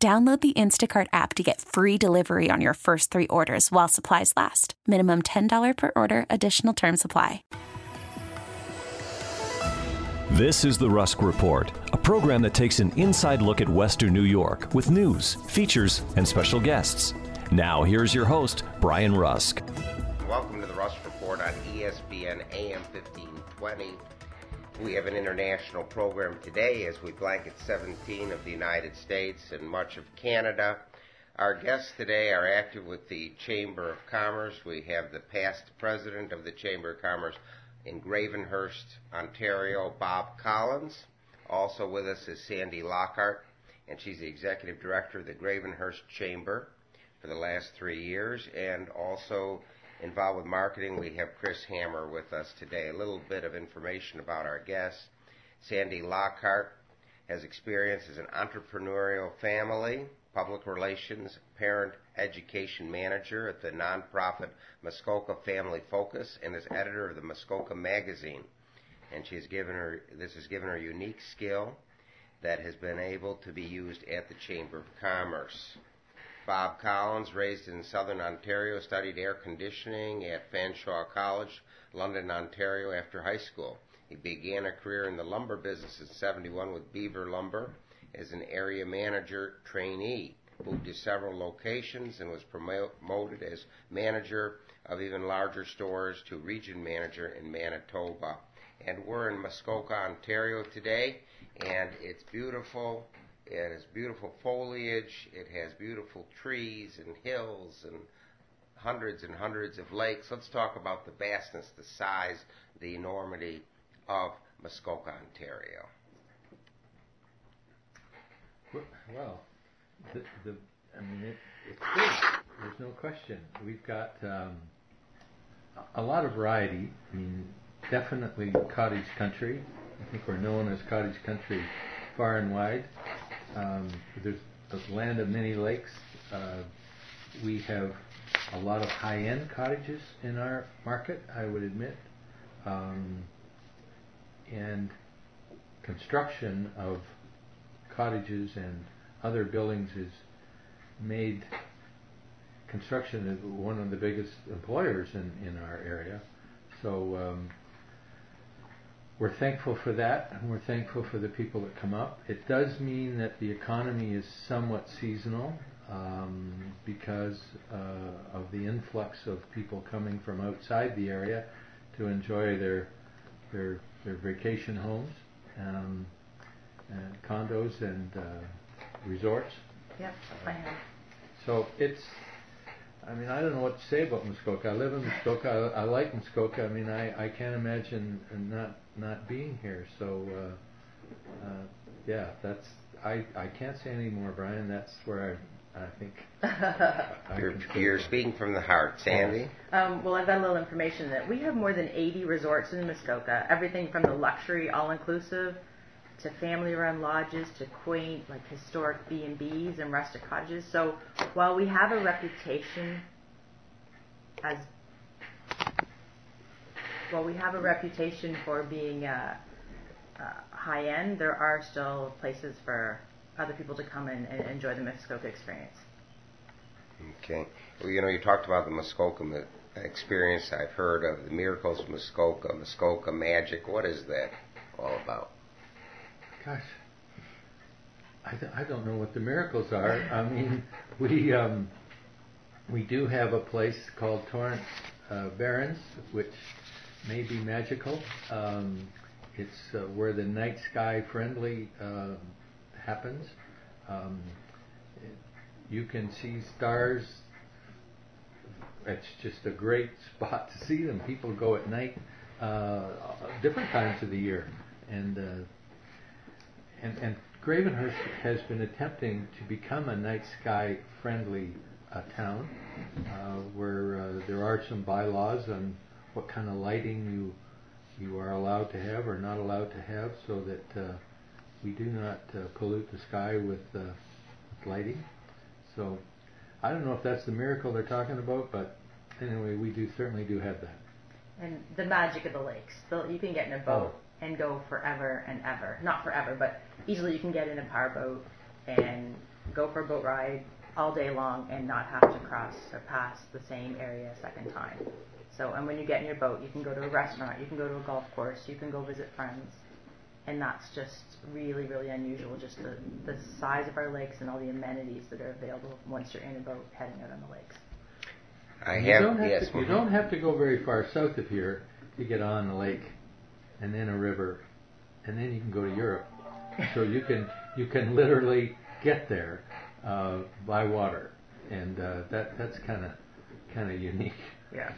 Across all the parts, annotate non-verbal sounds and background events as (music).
Download the Instacart app to get free delivery on your first three orders while supplies last. Minimum $10 per order, additional term supply. This is the Rusk Report, a program that takes an inside look at Western New York with news, features, and special guests. Now, here's your host, Brian Rusk. Welcome to the Rusk Report on ESPN AM 1520. We have an international program today as we blanket 17 of the United States and much of Canada. Our guests today are active with the Chamber of Commerce. We have the past president of the Chamber of Commerce in Gravenhurst, Ontario, Bob Collins. Also with us is Sandy Lockhart, and she's the executive director of the Gravenhurst Chamber for the last three years, and also involved with marketing, we have Chris Hammer with us today. A little bit of information about our guests. Sandy Lockhart has experience as an entrepreneurial family, public relations, parent education manager at the nonprofit Muskoka Family Focus, and is editor of the Muskoka Magazine. And she has given her this has given her unique skill that has been able to be used at the Chamber of Commerce. Bob Collins, raised in southern Ontario, studied air conditioning at Fanshawe College, London, Ontario after high school. He began a career in the lumber business in 71 with Beaver Lumber as an area manager trainee. Moved to several locations and was promoted as manager of even larger stores to region manager in Manitoba. And we're in Muskoka, Ontario today, and it's beautiful. It has beautiful foliage. It has beautiful trees and hills and hundreds and hundreds of lakes. Let's talk about the vastness, the size, the enormity of Muskoka, Ontario. Well, the, the I mean, it, it's big. There's no question. We've got um, a lot of variety. I mean, definitely cottage country. I think we're known as cottage country far and wide. Um, there's a land of many lakes. Uh, we have a lot of high-end cottages in our market, I would admit, um, and construction of cottages and other buildings is made construction is one of the biggest employers in, in our area. So um, we're thankful for that, and we're thankful for the people that come up. It does mean that the economy is somewhat seasonal um, because uh, of the influx of people coming from outside the area to enjoy their their their vacation homes, um, and condos, and uh, resorts. Yep, I have. So it's I mean, I don't know what to say about Muskoka. I live in Muskoka. I, I like Muskoka. I mean, I, I can't imagine not not being here. So, uh, uh, yeah, that's I, I can't say any more, Brian. That's where I, I think. (laughs) I you're, you're speaking from the heart, Sandy. Um, well, I've got a little information that we have more than 80 resorts in Muskoka. Everything from the luxury all-inclusive to family-run lodges to quaint, like historic B&Bs and rustic cottages. So while we have a reputation as well, we have a reputation for being uh, uh, high end. There are still places for other people to come and, and enjoy the Muskoka experience. Okay. Well, you know, you talked about the Muskoka experience. I've heard of the miracles of Muskoka, Muskoka magic. What is that all about? gosh, I, I don't know what the miracles are. I mean, (laughs) we um, we do have a place called Torrance uh, Barrens, which may be magical. Um, it's uh, where the night sky friendly uh, happens. Um, you can see stars. It's just a great (laughs) spot to see them. People go at night, uh, different times of the year, and uh, and, and Gravenhurst has been attempting to become a night sky friendly uh, town, uh, where there are some bylaws on what kind of lighting you you are allowed to have or not allowed to have, so that uh, we do not uh, pollute the sky with, uh, with lighting. So I don't know if that's the miracle they're talking about, but anyway, we do certainly do have that. And the magic of the lakes. So you can get in a boat oh. and go forever and ever. Not forever, but easily you can get in a powerboat and go for a boat ride all day long and not have to cross or pass the same area a second time. So, and when you get in your boat, you can go to a restaurant, you can go to a golf course, you can go visit friends. And that's just really, really unusual, just the, the size of our lakes and all the amenities that are available once you're in a boat heading out on the lakes. I you don't have yes. To, you don't have to go very far south of here to get on the lake, and then a river, and then you can go to Europe. so you can you can literally get there uh, by water, and uh, that that's kind of kind of unique. Yeah.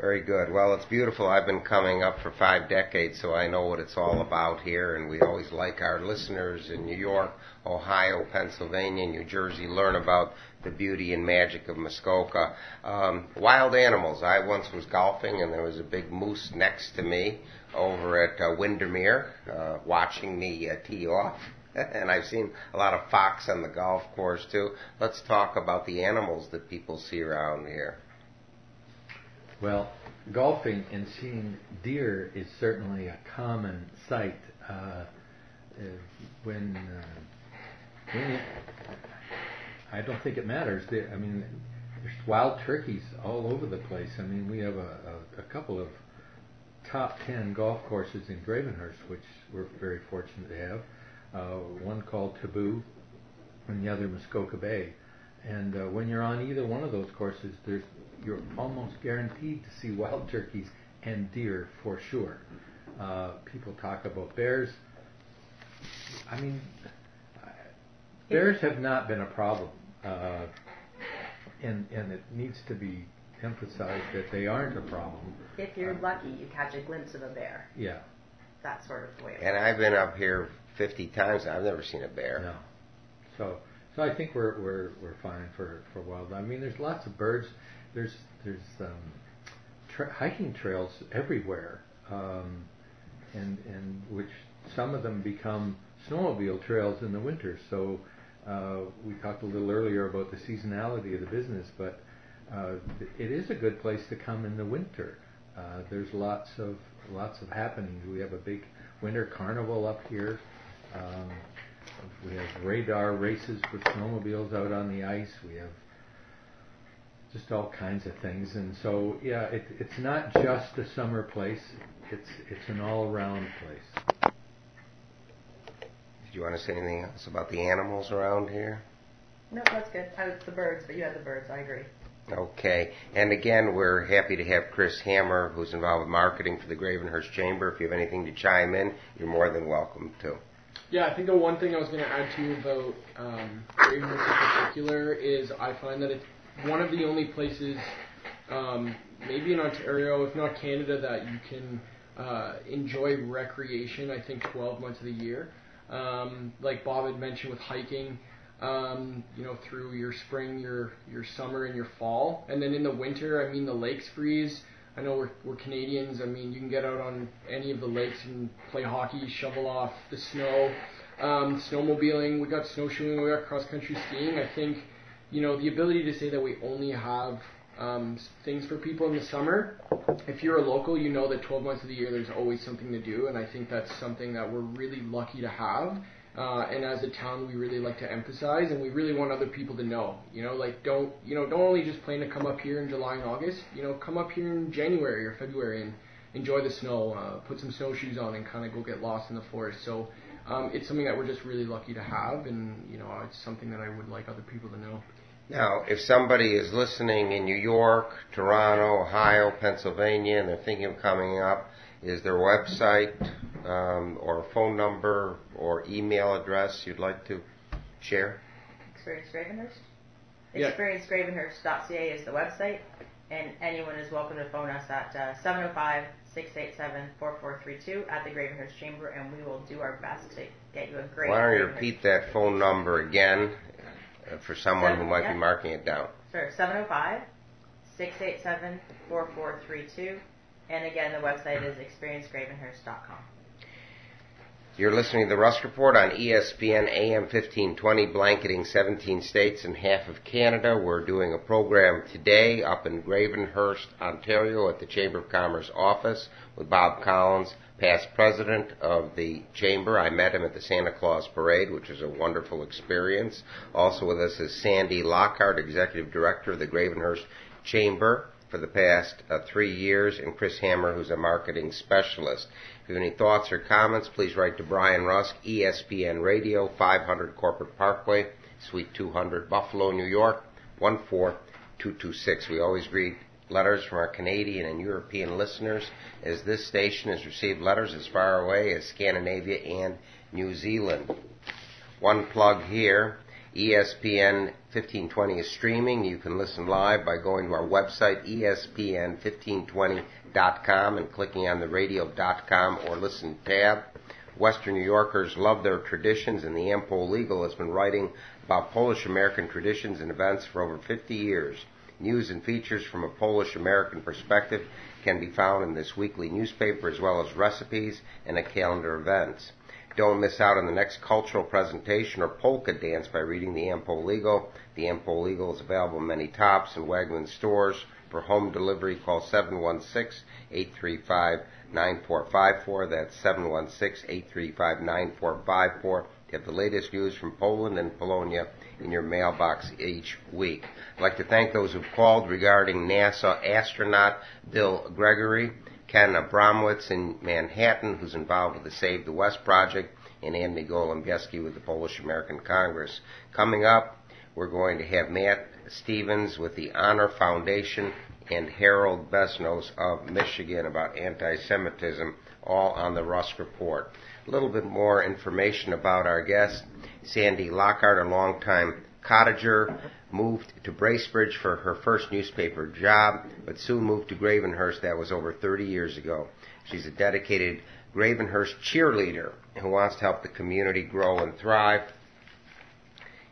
Very good. Well, it's beautiful. I've been coming up for five decades, so I know what it's all about here, and we always like our listeners in New York, Ohio, Pennsylvania, New Jersey learn about the beauty and magic of Muskoka. Um, wild animals. I once was golfing, and there was a big moose next to me over at uh, Windermere, uh, watching me uh, tee off. (laughs) and I've seen a lot of fox on the golf course too. Let's talk about the animals that people see around here. Well, golfing and seeing deer is certainly a common sight. Uh, uh, when, uh, when it, I don't think it matters. There, I mean, there's wild turkeys all over the place. I mean, we have a, a, a couple of top ten golf courses in Gravenhurst, which we're very fortunate to have. Uh, one called Taboo, and the other Muskoka Bay. And uh, when you're on either one of those courses, there's you're almost guaranteed to see (laughs) wild turkeys and deer for sure. Uh, people talk about bears. I mean, bears have not been a problem, uh, and and it needs to be emphasized that they aren't a problem. If you're uh, lucky, you catch a glimpse of a bear. Yeah. That sort of way. And I've been up here 50 times. I've never seen a bear. No. So, so I think we're we're we're fine for for wild. I mean, there's lots of birds there's there's um, tra- hiking trails everywhere, um, and and which some of them become snowmobile trails in the winter. So uh, we talked a little earlier about the seasonality of the business, but uh, it is a good place to come in the winter. Uh, there's lots of lots of happenings. We have a big winter carnival up here. Um, we have radar races for snowmobiles out on the ice. We have just all kinds of things. And so, yeah, it, it's not just a summer place; it's it's an all-around place. Did you want to say anything else about the animals around here? No, that's good. I was the birds, but you had the birds. I agree. Okay. And again, we're happy to have Chris Hammer, who's involved with marketing for the Gravenhurst Chamber. If you have anything to chime in, you're more than welcome to. Yeah, I think the one thing I was going to add to you about um, Gravenhurst in particular is I find that it's one of the only places, um, maybe in Ontario, if not Canada, that you can uh, enjoy recreation. I think 12 months of the year. Um, like Bob had mentioned with hiking, um, you know, through your spring, your your summer, and your fall, and then in the winter, I mean, the lakes freeze. I know we're, we're Canadians. I mean, you can get out on any of the lakes and play hockey, shovel off the snow, um, snowmobiling. We got snowshoeing. We got cross country skiing. I think you know, the ability to say that we only have um, things for people in the summer. If you're a local, you know that 12 months of the year there's always something to do, and I think that's something that we're really lucky to have. Uh, and as a town, we really like to emphasize, and we really want other people to know. You know, like don't you know, don't only just plan to come up here in July and August. You know, come up here in January or February and enjoy the snow. Uh, put some snowshoes on and kind of go get lost in the forest. So um, it's something that we're just really lucky to have, and you know, it's something that I would like other people to know. Now, if somebody is listening in New York, Toronto, Ohio, Pennsylvania, and they're thinking of coming up, is there a website um, or a phone number or email address you'd like to share? Experience Gravenhurst? Yeah. ExperienceGravenhurst.ca is the website, and anyone is welcome to phone us at uh, 705 687 4432 at the Gravenhurst Chamber, and we will do our best to get you a great. Why don't you repeat that phone number again Uh, for someone who might Yeah. be marking it down? Sure, 705 687 4432. And again, the website is experiencegravenhurst.com. You're listening to the Rusk Report on ESPN AM 1520, blanketing 17 states and half of Canada. We're doing a program today up in Gravenhurst, Ontario at the Chamber of Commerce office with Bob Collins, past president of the Chamber. I met him at the Santa Claus Parade, which was a wonderful experience. Also with us is Sandy Lockhart, executive director of the Gravenhurst Chamber for the past uh, three years, and Chris Hammer, who's a marketing specialist. If you have any thoughts or comments, please write to Brian Rusk, ESPN Radio, 500 Corporate Parkway, Suite 200, Buffalo, New York, 14226. We always read letters from our Canadian and European listeners, as this station has received letters as far away as Scandinavia and New Zealand. One plug here. ESPN 1520 is streaming. You can listen live by going to our website, E ESPN1520.com, and clicking on the radio.com or listen tab. Western New Yorkers love their traditions, and the Am-Pol Eagle has been writing about Polish American traditions and events for over 50 years. News and features from a Polish American perspective can be found in this weekly newspaper, as well as recipes and a calendar of events. Don't miss out on the next cultural presentation or polka dance by reading the Am-Pol Eagle. The Am-Pol Eagle is available in many Tops and Wegmans stores. For home delivery, call 716-835-9454. That's 716-835-9454 to have the latest news from Poland and Polonia in your mailbox each week. I'd like to thank those who've called regarding NASA astronaut Bill Gregory. Ken Abramowitz in Manhattan, who's involved with the Save the West project, and Andy Golombeski with the Polish American Congress. Coming up, we're going to have Matt Stevens with the Honor Foundation and Harold Besnos of Michigan about anti-Semitism, all on the Rusk Report. A little bit more information about our guest, Sandy Lockhart, a longtime cottager, moved to Bracebridge for her first newspaper job, but soon moved to Gravenhurst. That was over 30 years ago. She's a dedicated Gravenhurst cheerleader who wants to help the community grow and thrive.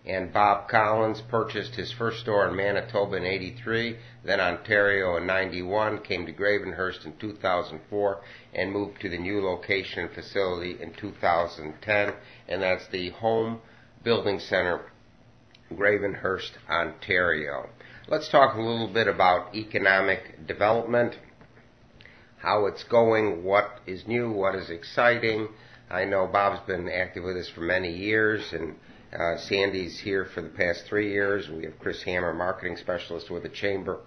And Bob Collins purchased his first store in Manitoba in 83, then Ontario in 91, came to Gravenhurst in 2004, and moved to the new location and facility in 2010, and that's the Home Building Center Gravenhurst, Ontario. Let's talk a little bit about economic development, how it's going, what is new, what is exciting. I know Bob's been active with us for many years, and uh, Sandy's here for the past three years. We have Chris Hammer, marketing specialist with the Chamber.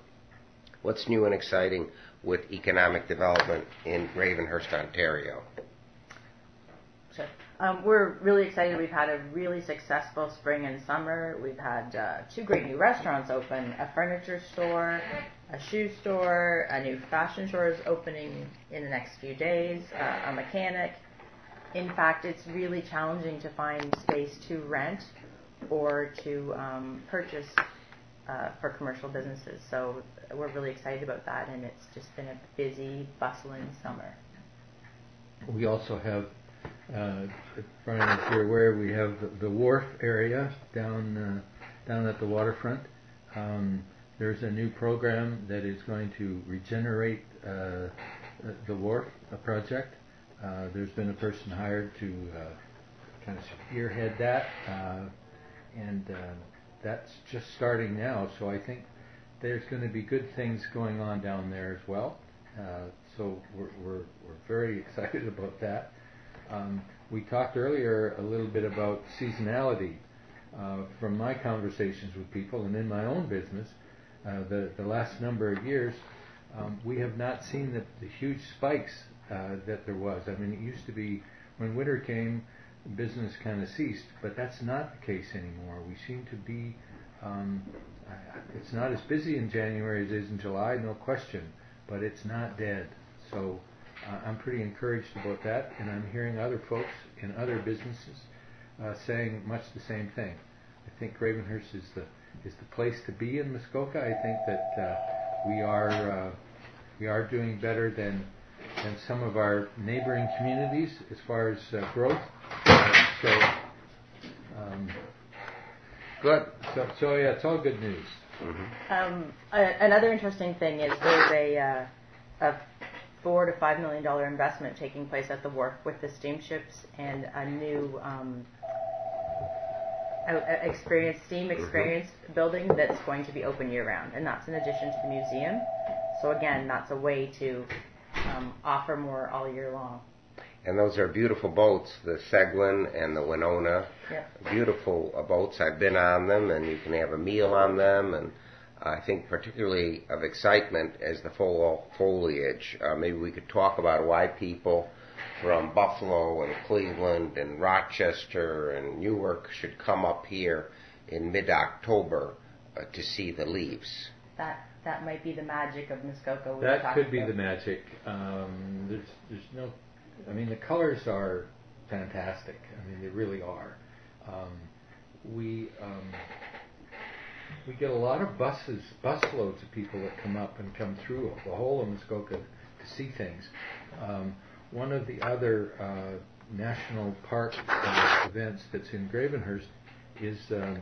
What's new and exciting with economic development in Gravenhurst, Ontario? Sure. Um, we're really excited. We've had a really successful spring and summer. We've had uh, two great new restaurants open, a furniture store, a shoe store, a new fashion store is opening in the next few days, uh, a mechanic. In fact, it's really challenging to find space to rent or to um, purchase uh, for commercial businesses. So we're really excited about that, and it's just been a busy, bustling summer. We also have, uh, if Brian, if you're aware, we have the, the wharf area down uh, down at the waterfront. Um, there's a new program that is going to regenerate uh, the- wharf uh, project. Uh, there's been a person hired to uh, kind of spearhead that, uh, and uh, that's just starting now. So I think there's going to be good things going on down there as well. Uh, so we're, we're, we're very (laughs) excited about that. Um, we talked earlier a little bit about seasonality. From my conversations with people and in my own business, the, the last number of years, um, we have not seen the, the huge spikes uh, that there was. I mean, it used to be when winter came, business kind of ceased, but that's not the case anymore. We seem to be, um, it's not as busy in January as it is in July, no question, but it's not dead. So uh, I'm pretty encouraged about that, and I'm hearing other folks in other businesses uh, saying much the same thing. I think Gravenhurst is the is the place to be in Muskoka. I think that uh, we are uh, we are doing better than than some of our neighboring communities as far as uh, growth. Uh, so. Um, Good. So, so yeah, it's all good news. Mm-hmm. Um, a- another interesting thing is there's a, uh, a four to five million dollar investment taking place at the wharf with the steamships and a new um, a- a- experience steam experience building that's going to be open year round, and that's in addition to the museum. So again, that's a way to um, offer more all year long. And those are beautiful boats, the Segwun and the Wenonah. Yeah. Beautiful uh, boats. I've been on them, and you can have a meal on them. And I think particularly of excitement is the fall foliage. Uh, maybe we could talk about why people from Buffalo and Cleveland and Rochester and Newark should come up here in mid-October uh, to see the leaves. That that might be the magic of Muskoka. we That could be about. the magic. Um, there's, there's no, I mean, the colors are fantastic. I mean, they really are. Um, we um, we get a lot of buses, busloads of people that come up and come through the whole of Muskoka to see things. Um, one of the other uh, national park uh, events that's in Gravenhurst is um,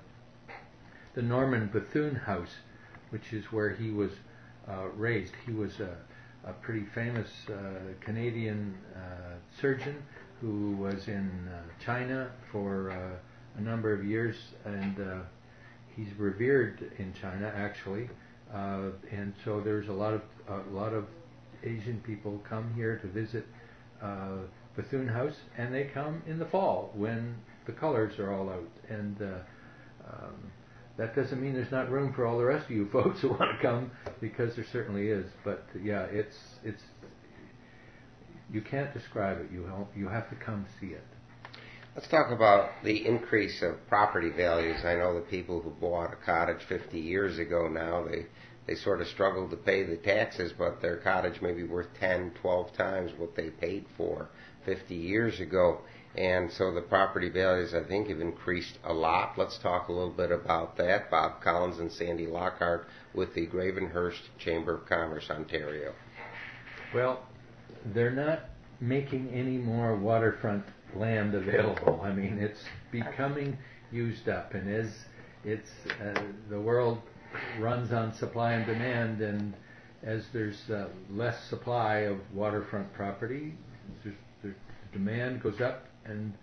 the Norman Bethune House, which is where he was uh, raised. He was a, a pretty famous uh, Canadian uh, surgeon who was in uh, China for uh, a number of years, and he's revered in China actually. And so there's a lot of a lot of Asian people come here to visit Bethune House, and they come in the fall when the colors are all out. And um, that doesn't mean there's not room for all the rest of you (laughs) folks who want to come, because there certainly is. But yeah, it's it's you can't describe it. You ha- you have to come see it. Let's talk about the increase of property values. I know the people who bought a cottage 50 years ago now, they, they sort of struggle to pay the taxes, but their cottage may be worth 10, 12 times what they paid for 50 years ago. And so the property values, I think, have increased a lot. Let's talk a little bit about that. Bob Collins and Sandy Lockhart with the Gravenhurst Chamber of Commerce, Ontario. Well, they're not making any more waterfront land available. I mean, it's becoming used up, and as it's uh, the world runs on supply and demand, and as there's uh, less supply of waterfront property, the demand goes up, and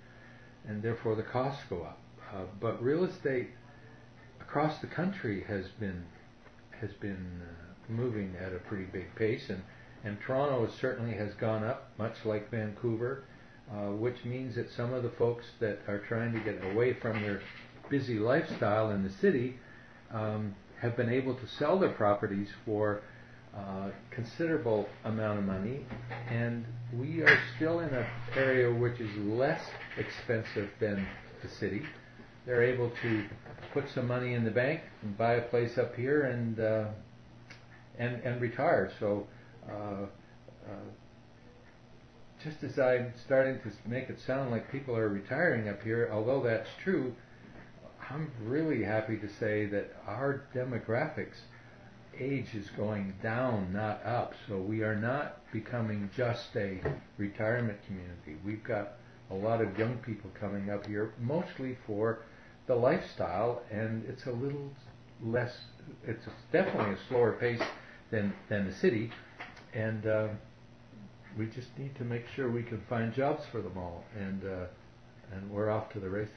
and therefore the costs go up. Uh, but real estate across the country has been has been uh, moving at a pretty big pace, and and Toronto certainly has gone up, much like Vancouver, uh, which means that some of the folks that are trying to get away from their busy lifestyle in the city um, have been able to sell their properties for considerable amount of money, and we are still in an area which is less expensive than the city. They're able to put some money in the bank and buy a place up here and uh, and and retire. So. Uh, uh, just as I'm starting to make it sound like people are retiring up here, although that's true, I'm really happy to say that our demographics age is going down, not up. So we are not becoming just a retirement community. We've got a lot of young people coming up here, mostly for the lifestyle, and it's a little less. It's definitely a slower pace than than the city, and. Uh, we just need to make sure we can find jobs for them all, and uh, and we're off to the races.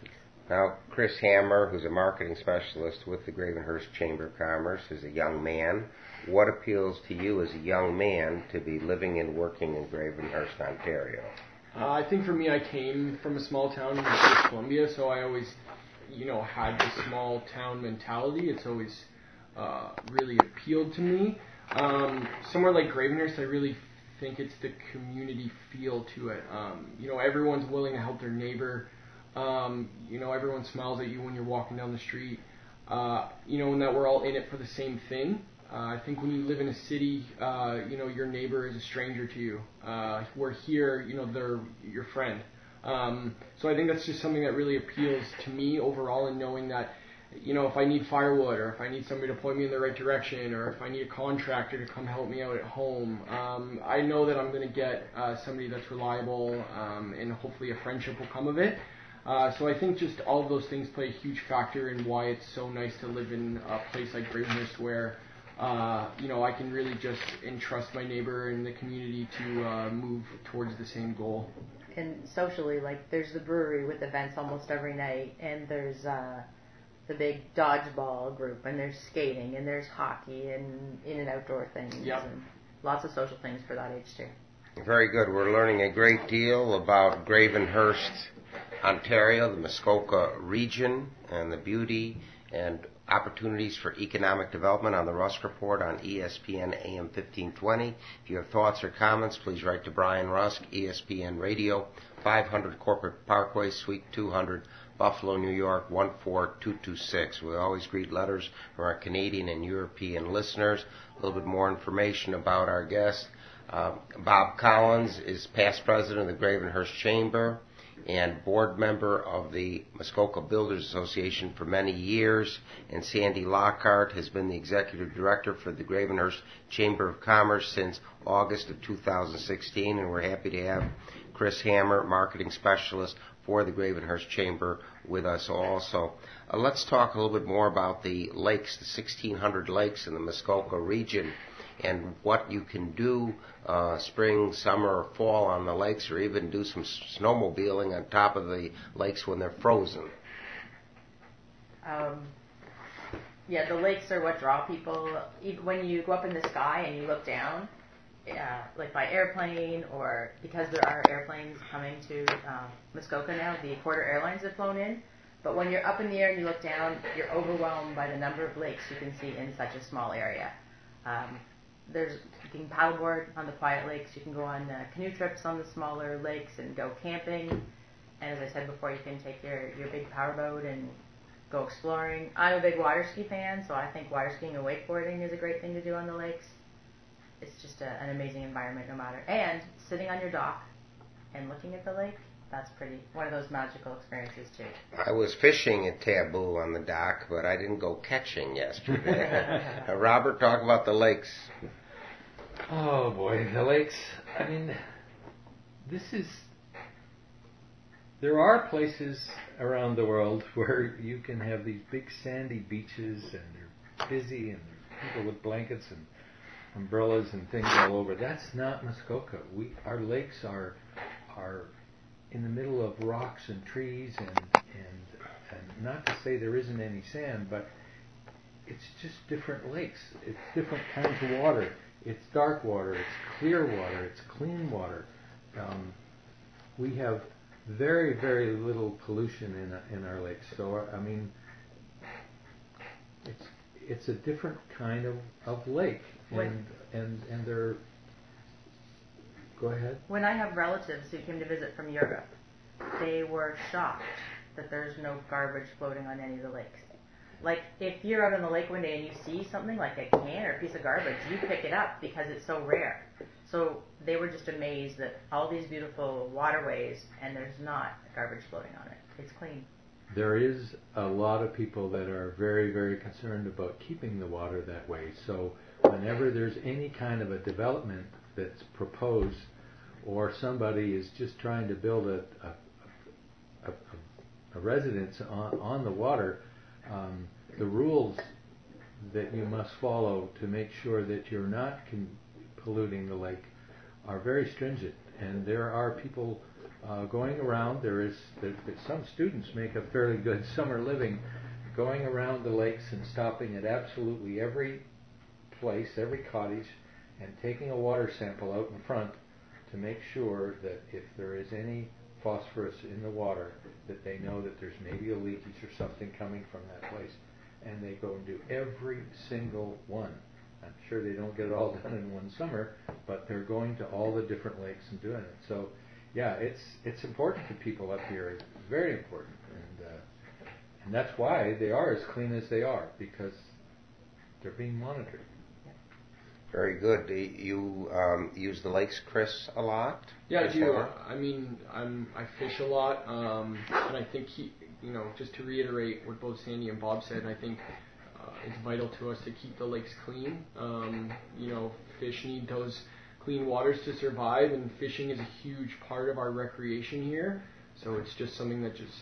Now, Chris Hammer, who's a marketing specialist with the Gravenhurst Chamber of Commerce, is a young man. What appeals to you as a young man to be living and working in Gravenhurst, Ontario? Uh, I think for me, I came from a small town in British Columbia, so I always, you know, had this small town mentality. It's always uh, really appealed to me. Um, somewhere like Gravenhurst, I really think it's the community feel to it. Um, you know, everyone's willing to help their neighbor. Um, you know, everyone smiles at you when you're walking down the street. Uh, you know, and that we're all in it for the same thing. Uh, I think when you live in a city, uh, you know, your neighbor is a stranger to you. Uh, where here, you know, they're your friend. Um, so I think that's just something that really appeals to me overall, in knowing that you know, if I need firewood or if I need somebody to point me in the right direction or if I need a contractor to come help me out at home, um, I know that I'm going to get uh, somebody that's reliable um, and hopefully a friendship will come of it. Uh, so I think just all of those things play a huge factor in why it's so nice to live in a place like Gravenhurst where uh, you know I can really just entrust my neighbor and the community to uh, move towards the same goal. And socially, like there's the brewery with events almost every night, and there's uh, the big dodgeball group, and there's skating, and there's hockey, and in and outdoor things, Yep. and lots of social things for that age too. Very good. We're learning a great deal about Gravenhurst, Ontario, the Muskoka region, and the beauty and opportunities for economic development on the Rusk Report on ESPN AM 1520. If you have thoughts or comments, please write to Brian Rusk, ESPN Radio, 500 Corporate Parkway, Suite 200, Buffalo, New York 14226. We always greet letters from our Canadian and European listeners. A little bit more information about our guest. Uh, Bob Collins is past president of the Gravenhurst Chamber and board member of the Muskoka Builders Association for many years. And Sandy Lockhart has been the executive director for the Gravenhurst Chamber of Commerce since August of 2016. And we're happy to have Chris Hammer, marketing specialist for the Gravenhurst Chamber, with us also. Uh, let's talk a little bit more about the lakes, the 1,600 lakes in the Muskoka region and what you can do uh, spring, summer, fall on the lakes, or even do some snowmobiling on top of the lakes when they're frozen. Um, yeah, the lakes are what draw people. Even when you go up in the sky and you look down, like by airplane or because there are airplanes coming to um, Muskoka now, the Porter Airlines have flown in. But when you're up in the air and you look down, you're overwhelmed by the number of lakes you can see in such a small area. Um, there's you can paddleboard on the quiet lakes. You can go on uh, canoe trips on the smaller lakes and go camping. And as I said before, you can take your your big powerboat and go exploring. I'm a big water ski fan, so I think water skiing and wakeboarding is a great thing to do on the lakes. It's just a, an amazing environment, no matter. And sitting on your dock and looking at the lake, that's pretty one of those magical experiences too. I was fishing at Taboo on the dock, but I didn't go catching yesterday. (laughs) uh, Robert, talk about the lakes. Oh boy, the lakes. I mean, this is. There are places around the world where you can have these big sandy beaches and they're busy and there's people with blankets and umbrellas and things all over. That's not Muskoka. We our lakes are are in the middle of rocks and trees and and and not to say there isn't any sand, but it's just different lakes. It's different kinds of water. It's dark water. It's clear water. It's clean water. Um, we have very very little pollution in in our lakes. So I mean, it's it's a different kind of, of lake, and and and they're. Go ahead. When I have relatives who came to visit from Europe, they were shocked that there's no garbage floating on any of the lakes. Like if you're out on the lake one day and you see something like a can or a piece of garbage, you pick it up because it's so rare. So they were just amazed that all these beautiful waterways and there's not garbage floating on it. It's clean. There is a lot of people that are very, very concerned about keeping the water that way. So whenever there's any kind of a development that's proposed, or somebody is just trying to build a a, a, a residence on, on the water, um, the rules that you must follow to make sure that you're not polluting the lake are very stringent. And there are people uh, going around. There is there- some students make a fairly good (laughs) summer living going around the lakes and stopping at absolutely every place, every cottage, and taking a water sample out in front to make sure that if there is any phosphorus in the water, that they know that there's maybe a leakage or something coming from that place. And they go and do every single one. I'm sure they don't get it all (laughs) done in one summer, but they're going to all the different lakes and doing it. So, yeah, it's it's important to people up here. It's very important, and uh, and that's why they are as clean as they are because they're being monitored. Very good. Do you um, use the lakes, Chris, a lot? Yeah, I do. I mean, I'm I fish a lot, um, and I think he, you know, just to reiterate what both Sandy and Bob said, I think uh, it's vital to us to keep the lakes clean. Um, you know, fish need those clean waters to survive, and fishing is a huge part of our recreation here. So it's just something that just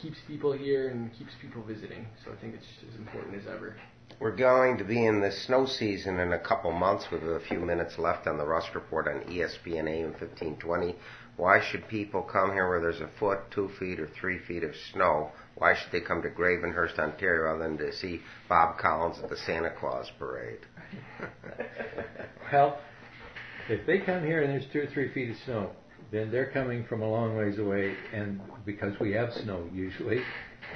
keeps people here and keeps people visiting. So I think it's as important as ever. We're going to be in the snow season in a couple months with a few minutes left on the Rusk Report on ESPN AM 1520. Why should people come here where there's a foot, two feet, or three feet of snow? Why should they come to Gravenhurst, Ontario, other than to see Bob Collins at the Santa Claus parade? (laughs) well, if they come here and there's two or three feet of snow, then they're coming from a long ways away, and because we have snow usually,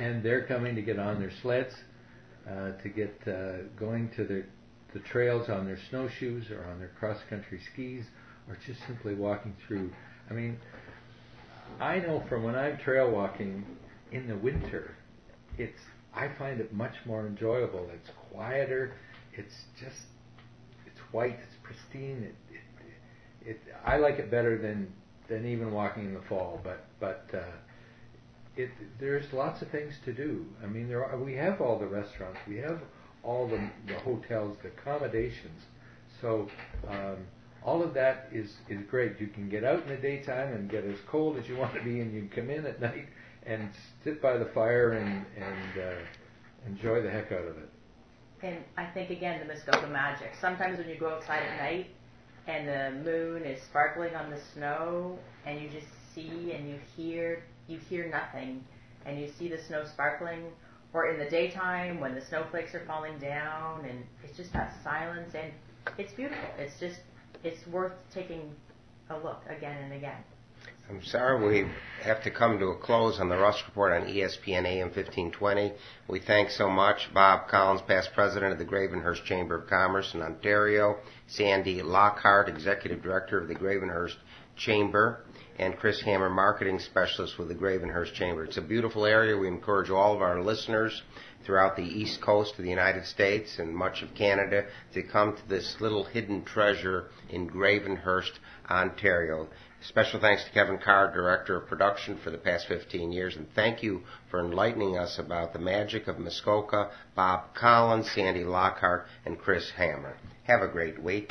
and they're coming to get on their sleds, uh, to get uh, going to the the trails on their snowshoes or on their cross country skis, or just simply walking through. I mean, I know from when I'm trail walking in the winter, it's I find it much more enjoyable. It's quieter. It's just it's white. It's pristine. It, it, it I like it better than than even walking in the fall. But but uh, it there's lots of things to do. I mean, there are we have all the restaurants, we have all the the hotels, the accommodations. So um, all of that is is great. You can get out in the daytime and get as cold as you want to be, and you can come in at night and sit by the fire and and uh, enjoy the heck out of it. And I think again the Muskoka magic. Sometimes when you go outside at night and the moon is sparkling on the snow, and you just see and you hear you hear nothing, and you see the snow sparkling, or in the daytime when the snowflakes are falling down, and it's just that silence, and it's beautiful. It's just it's worth taking a look again and again. I'm sorry we have to come to a close on the Rusk Report on ESPN AM 1520. We thank so much Bob Collins, past president of the Gravenhurst Chamber of Commerce in Ontario, Sandy Lockhart, executive director of the Gravenhurst Chamber, and Chris Hammer, marketing specialist with the Gravenhurst Chamber. It's a beautiful area. We encourage all of our listeners throughout the east coast of the United States and much of Canada to come to this little hidden treasure in Gravenhurst, Ontario. Special thanks to Kevin Carr, Director of Production for the past 15 years, and thank you for enlightening us about the magic of Muskoka, Bob Collins, Sandy Lockhart, and Chris Hammer. Have a great week.